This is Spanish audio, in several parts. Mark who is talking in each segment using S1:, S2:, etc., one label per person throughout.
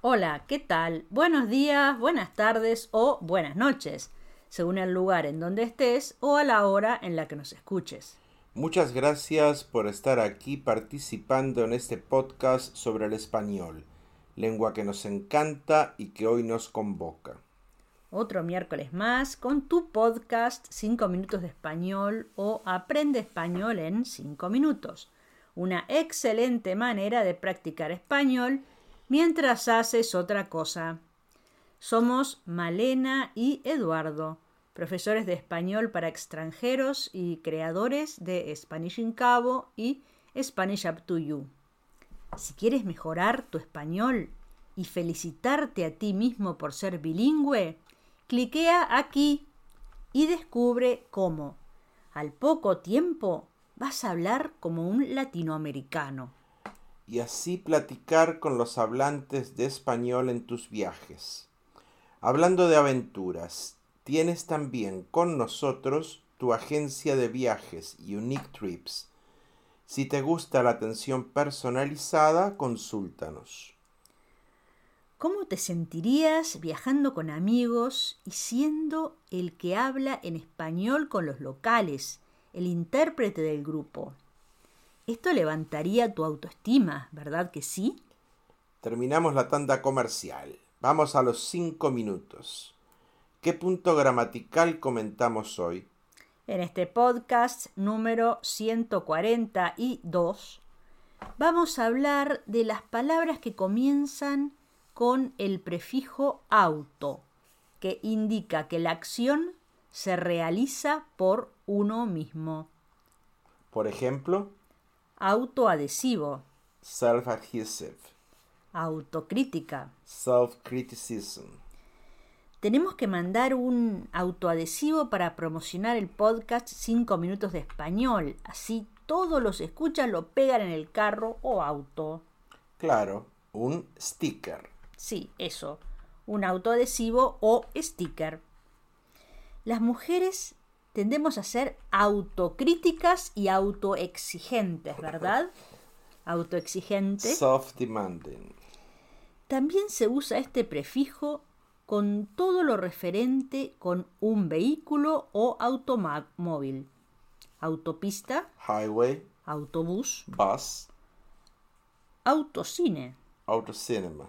S1: Hola, ¿qué tal? Buenos días, buenas tardes o buenas noches, según el lugar en donde estés o a la hora en la que nos escuches.
S2: Muchas gracias por estar aquí participando en este podcast sobre el español, lengua que nos encanta y que hoy nos convoca.
S1: Otro miércoles más con tu podcast 5 minutos de español o Aprende español en 5 minutos. Una excelente manera de practicar español mientras haces otra cosa. Somos Malena y Eduardo, profesores de español para extranjeros y creadores de Spanish in Cabo y Spanish Up to You. Si quieres mejorar tu español y felicitarte a ti mismo por ser bilingüe, cliquea aquí y descubre cómo, al poco tiempo, vas a hablar como un latinoamericano
S2: y así platicar con los hablantes de español en tus viajes. Hablando de aventuras, tienes también con nosotros tu agencia de viajes Unique Trips. Si te gusta la atención personalizada, consúltanos.
S1: ¿Cómo te sentirías viajando con amigos y siendo el que habla en español con los locales, el intérprete del grupo? Esto levantaría tu autoestima, ¿verdad que sí?
S2: Terminamos la tanda comercial. Vamos a los cinco minutos. ¿Qué punto gramatical comentamos hoy?
S1: En este podcast número 142 vamos a hablar de las palabras que comienzan con el prefijo auto, que indica que la acción se realiza por uno mismo.
S2: Por ejemplo,
S1: autoadhesivo,
S2: self-adhesive,
S1: autocrítica,
S2: self-criticism.
S1: Tenemos que mandar un autoadhesivo para promocionar el podcast 5 minutos de español. Así todos los escuchas lo pegan en el carro o auto.
S2: Claro, un sticker.
S1: Sí, eso. Un autoadhesivo o sticker. Las mujeres tendemos a ser autocríticas y autoexigentes, ¿verdad? Autoexigente.
S2: Self-demanding.
S1: También se usa este prefijo con todo lo referente con un vehículo o automóvil. Autopista.
S2: Highway.
S1: Autobús.
S2: Bus.
S1: Autocine.
S2: Autocinema.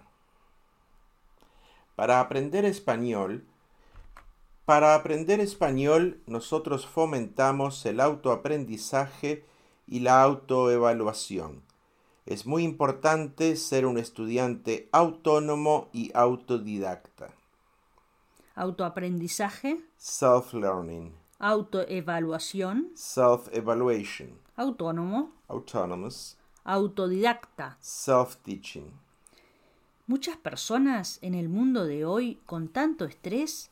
S2: Para aprender español, para aprender español, nosotros fomentamos el autoaprendizaje y la autoevaluación. Es muy importante ser un estudiante autónomo y autodidacta.
S1: Autoaprendizaje.
S2: Self-learning.
S1: Autoevaluación.
S2: Self-evaluation.
S1: Autónomo.
S2: Autonomous.
S1: Autodidacta.
S2: Self-teaching.
S1: Muchas personas en el mundo de hoy, con tanto estrés,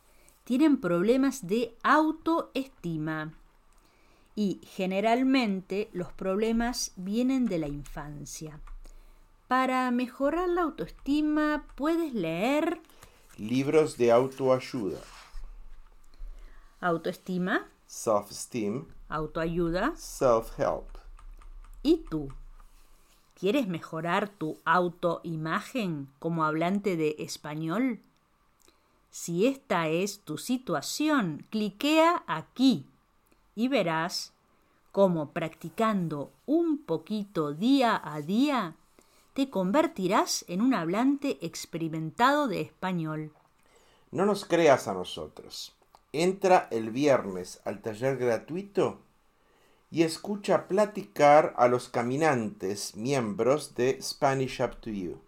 S1: tienen problemas de autoestima y generalmente los problemas vienen de la infancia. Para mejorar la autoestima puedes leer
S2: libros de autoayuda.
S1: Autoestima.
S2: Self-esteem.
S1: Autoayuda.
S2: Self-help.
S1: ¿Y tú? ¿Quieres mejorar tu autoimagen como hablante de español? Si esta es tu situación, cliquea aquí y verás cómo practicando un poquito día a día te convertirás en un hablante experimentado de español.
S2: No nos creas a nosotros. Entra el viernes al taller gratuito y escucha platicar a los caminantes miembros de Spanish Up to You.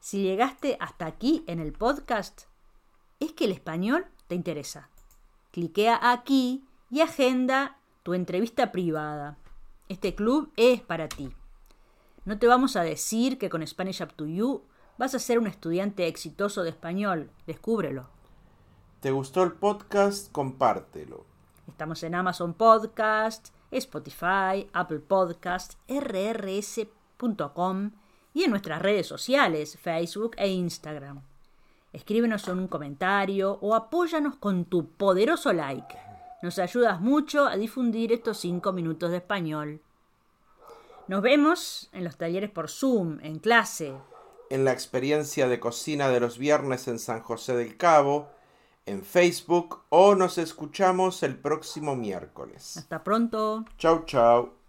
S1: Si llegaste hasta aquí en el podcast, es que el español te interesa. Cliquea aquí y agenda tu entrevista privada. Este club es para ti. No te vamos a decir que con Spanish Up to You vas a ser un estudiante exitoso de español. Descúbrelo.
S2: ¿Te gustó el podcast? Compártelo.
S1: Estamos en Amazon Podcast, Spotify, Apple Podcast, rrs.com y en nuestras redes sociales, Facebook e Instagram. Escríbenos en un comentario o apóyanos con tu poderoso like. Nos ayudas mucho a difundir estos 5 minutos de español. Nos vemos en los talleres por Zoom, en clase.
S2: en la experiencia de cocina de los viernes en San José del Cabo, en Facebook o nos escuchamos el próximo miércoles.
S1: Hasta pronto.
S2: Chau, chau.